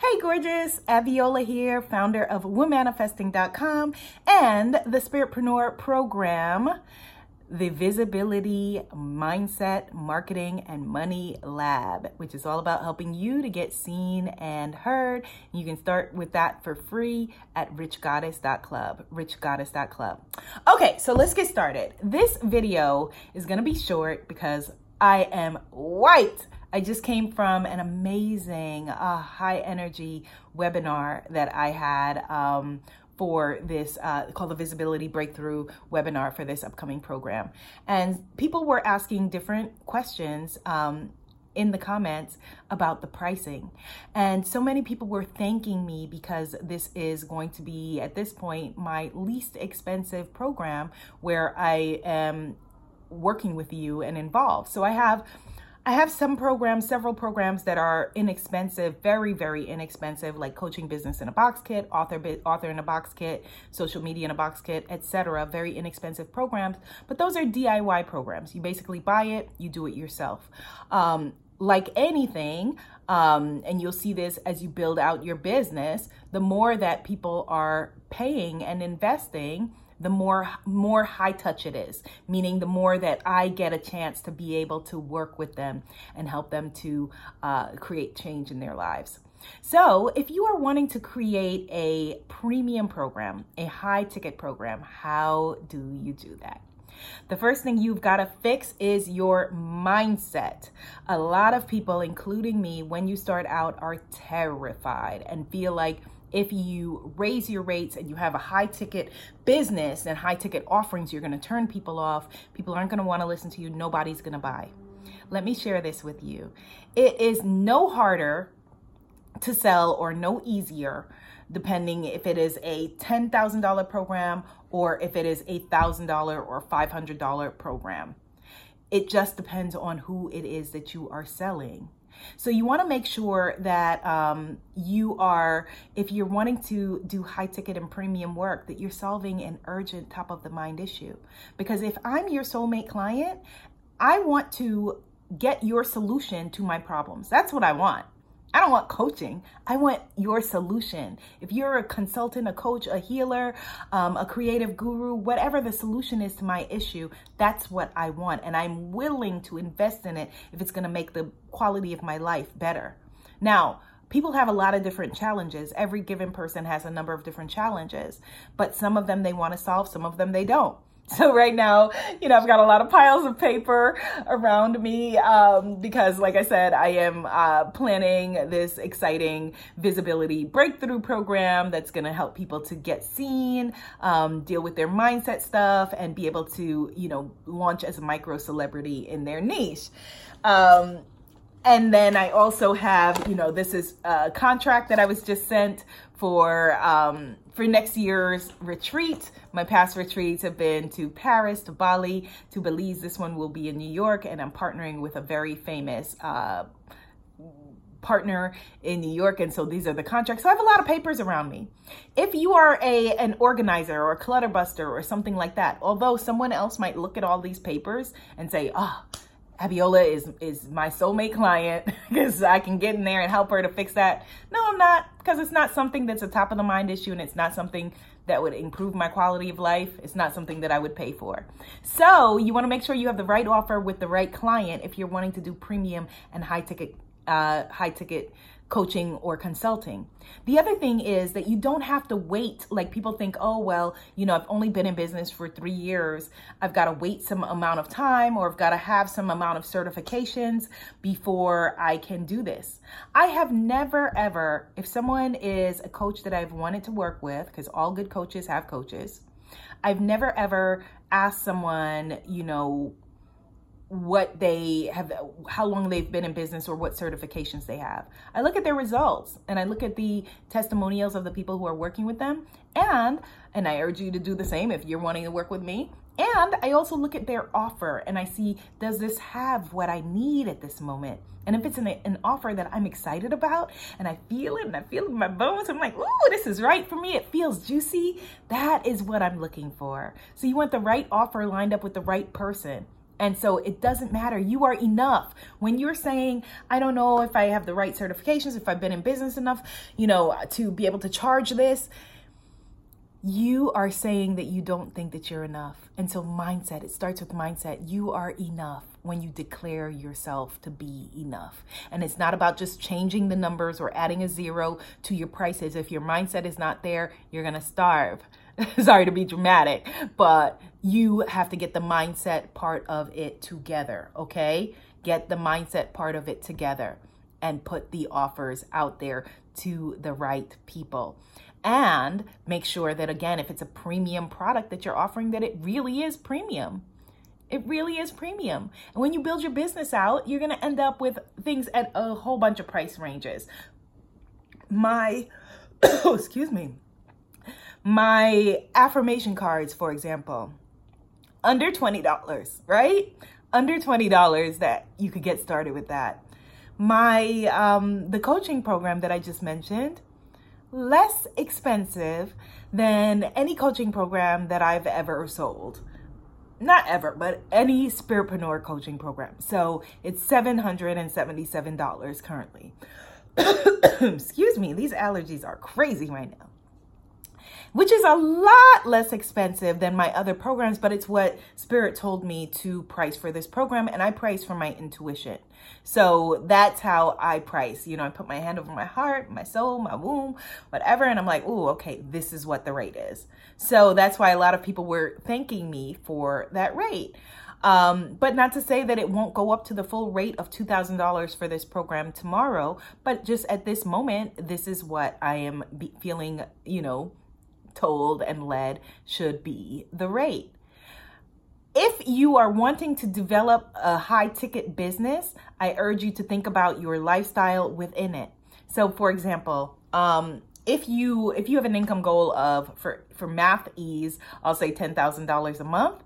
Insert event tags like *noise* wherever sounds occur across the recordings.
Hey, gorgeous. Abiola here, founder of womanifesting.com and the Spiritpreneur program, the Visibility Mindset Marketing and Money Lab, which is all about helping you to get seen and heard. You can start with that for free at richgoddess.club, richgoddess.club. Okay, so let's get started. This video is going to be short because I am white. I just came from an amazing uh, high energy webinar that I had um, for this uh, called the Visibility Breakthrough webinar for this upcoming program. And people were asking different questions. Um, in the comments about the pricing. And so many people were thanking me because this is going to be, at this point, my least expensive program where I am working with you and involved. So I have I have some programs, several programs that are inexpensive, very, very inexpensive, like coaching business in a box kit, author author in a box kit, social media in a box kit, etc. Very inexpensive programs, but those are DIY programs. You basically buy it, you do it yourself. Um, like anything, um, and you'll see this as you build out your business, the more that people are paying and investing, the more more high touch it is meaning the more that i get a chance to be able to work with them and help them to uh, create change in their lives so if you are wanting to create a premium program a high ticket program how do you do that the first thing you've got to fix is your mindset. A lot of people, including me, when you start out, are terrified and feel like if you raise your rates and you have a high ticket business and high ticket offerings, you're going to turn people off. People aren't going to want to listen to you. Nobody's going to buy. Let me share this with you. It is no harder to sell or no easier depending if it is a $10,000 program or if it is a $1,000 or $500 program. It just depends on who it is that you are selling. So you want to make sure that um, you are, if you're wanting to do high ticket and premium work, that you're solving an urgent top of the mind issue. Because if I'm your soulmate client, I want to get your solution to my problems. That's what I want. I don't want coaching. I want your solution. If you're a consultant, a coach, a healer, um, a creative guru, whatever the solution is to my issue, that's what I want. And I'm willing to invest in it if it's going to make the quality of my life better. Now, people have a lot of different challenges. Every given person has a number of different challenges, but some of them they want to solve, some of them they don't. *laughs* So right now, you know, I've got a lot of piles of paper around me um, because, like I said, I am uh, planning this exciting visibility breakthrough program that's going to help people to get seen, um, deal with their mindset stuff, and be able to, you know, launch as a micro celebrity in their niche. Um, and then I also have, you know, this is a contract that I was just sent for um, for next year's retreat. My past retreats have been to Paris, to Bali, to Belize. This one will be in New York, and I'm partnering with a very famous uh, partner in New York, and so these are the contracts. So I have a lot of papers around me. If you are a an organizer or a clutterbuster or something like that, although someone else might look at all these papers and say, "Ah." Oh, Abiola is is my soulmate client *laughs* because I can get in there and help her to fix that. No, I'm not because it's not something that's a top of the mind issue and it's not something that would improve my quality of life. It's not something that I would pay for. So you want to make sure you have the right offer with the right client if you're wanting to do premium and high ticket uh, high ticket coaching or consulting. The other thing is that you don't have to wait. Like people think, oh, well, you know, I've only been in business for three years. I've got to wait some amount of time or I've got to have some amount of certifications before I can do this. I have never, ever, if someone is a coach that I've wanted to work with, because all good coaches have coaches, I've never, ever asked someone, you know, what they have, how long they've been in business or what certifications they have. I look at their results and I look at the testimonials of the people who are working with them. And, and I urge you to do the same if you're wanting to work with me. And I also look at their offer and I see, does this have what I need at this moment? And if it's an, an offer that I'm excited about and I feel it and I feel it in my bones, I'm like, ooh, this is right for me. It feels juicy. That is what I'm looking for. So you want the right offer lined up with the right person And so it doesn't matter. You are enough. When you're saying, I don't know if I have the right certifications, if I've been in business enough, you know, to be able to charge this, you are saying that you don't think that you're enough. And so, mindset, it starts with mindset. You are enough when you declare yourself to be enough. And it's not about just changing the numbers or adding a zero to your prices. If your mindset is not there, you're going to starve. *laughs* Sorry to be dramatic, but you have to get the mindset part of it together, okay? Get the mindset part of it together and put the offers out there to the right people. And make sure that again if it's a premium product that you're offering that it really is premium. It really is premium. And when you build your business out you're going to end up with things at a whole bunch of price ranges. My *coughs* excuse me my affirmation cards for example under $20 right under $20 that you could get started with that my um the coaching program that i just mentioned less expensive than any coaching program that I've ever sold. Not ever, but any Spiritpreneur coaching program. So it's $777 currently. *coughs* Excuse me, these allergies are crazy right now which is a lot less expensive than my other programs, but it's what Spirit told me to price for this program, and I price for my intuition. So that's how I price. You know, I put my hand over my heart, my soul, my womb, whatever, and I'm like, oh, okay, this is what the rate is. So that's why a lot of people were thanking me for that rate. Um, but not to say that it won't go up to the full rate of $2,000 for this program tomorrow, but just at this moment, this is what I am feeling, you know, told and led should be the rate. If you are wanting to develop a high ticket business, I urge you to think about your lifestyle within it. So, for example, um, if you if you have an income goal of for for math ease, I'll say ten thousand dollars a month.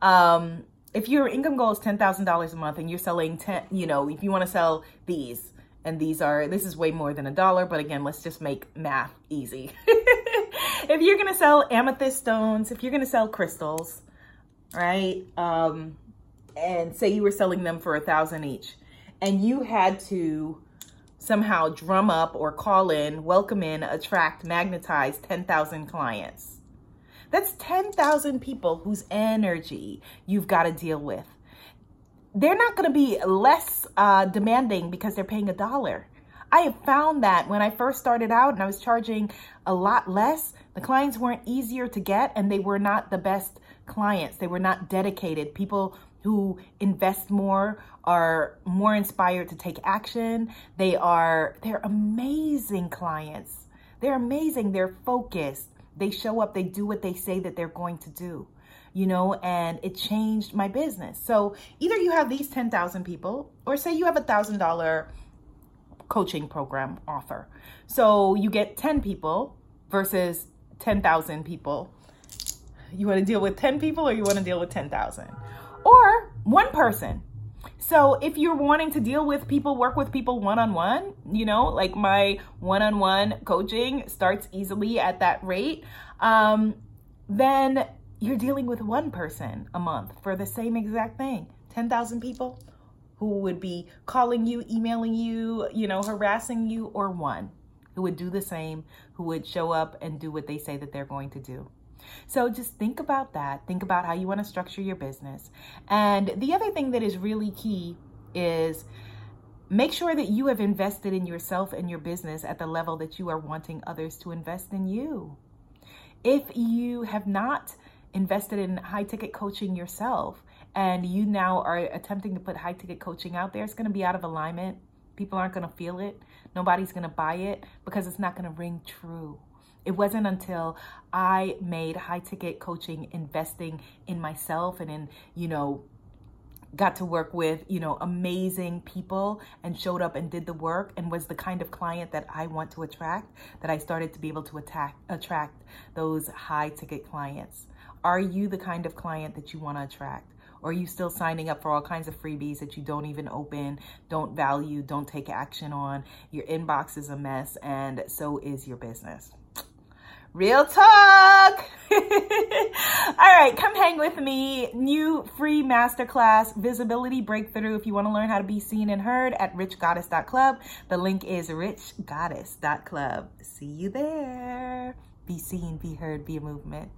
Um, if your income goal is ten thousand dollars a month and you're selling ten, you know, if you want to sell these and these are this is way more than a dollar, but again, let's just make math easy. *laughs* if you're gonna sell amethyst stones, if you're gonna sell crystals, right? Um, and say you were selling them for a thousand each, and you had to somehow drum up or call in, welcome in, attract, magnetize 10,000 clients. That's 10,000 people whose energy you've got to deal with. They're not going to be less uh, demanding because they're paying a dollar. I have found that when I first started out and I was charging a lot less, the clients weren't easier to get and they were not the best clients. They were not dedicated. People who invest more are more inspired to take action. They are they're amazing clients. They're amazing. They're focused. They show up, they do what they say that they're going to do. You know, and it changed my business. So either you have these 10,000 people or say you have a $1,000 coaching program offer. So you get 10 people versus 10,000 people. You want to deal with 10 people or you want to deal with 10,000? Or one person. So if you're wanting to deal with people, work with people one on one, you know, like my one on one coaching starts easily at that rate, um, then you're dealing with one person a month for the same exact thing. 10,000 people who would be calling you, emailing you, you know, harassing you, or one who would do the same, who would show up and do what they say that they're going to do. So just think about that. Think about how you want to structure your business. And the other thing that is really key is make sure that you have invested in yourself and your business at the level that you are wanting others to invest in you. If you have not invested in high ticket coaching yourself, and you now are attempting to put high ticket coaching out there, it's going to be out of alignment. People aren't going to feel it. Nobody's going to buy it because it's not going to ring true. It wasn't until I made high ticket coaching investing in myself and in, you know, got to work with, you know, amazing people and showed up and did the work and was the kind of client that I want to attract that I started to be able to attack, attract those high ticket clients. Are you the kind of client that you want to attract? Or are you still signing up for all kinds of freebies that you don't even open, don't value, don't take action on? Your inbox is a mess, and so is your business. Real talk. *laughs* All right, come hang with me. New free masterclass, visibility breakthrough. If you want to learn how to be seen and heard at richgoddess.club, the link is richgoddess.club. See you there. Be seen, be heard, be a movement.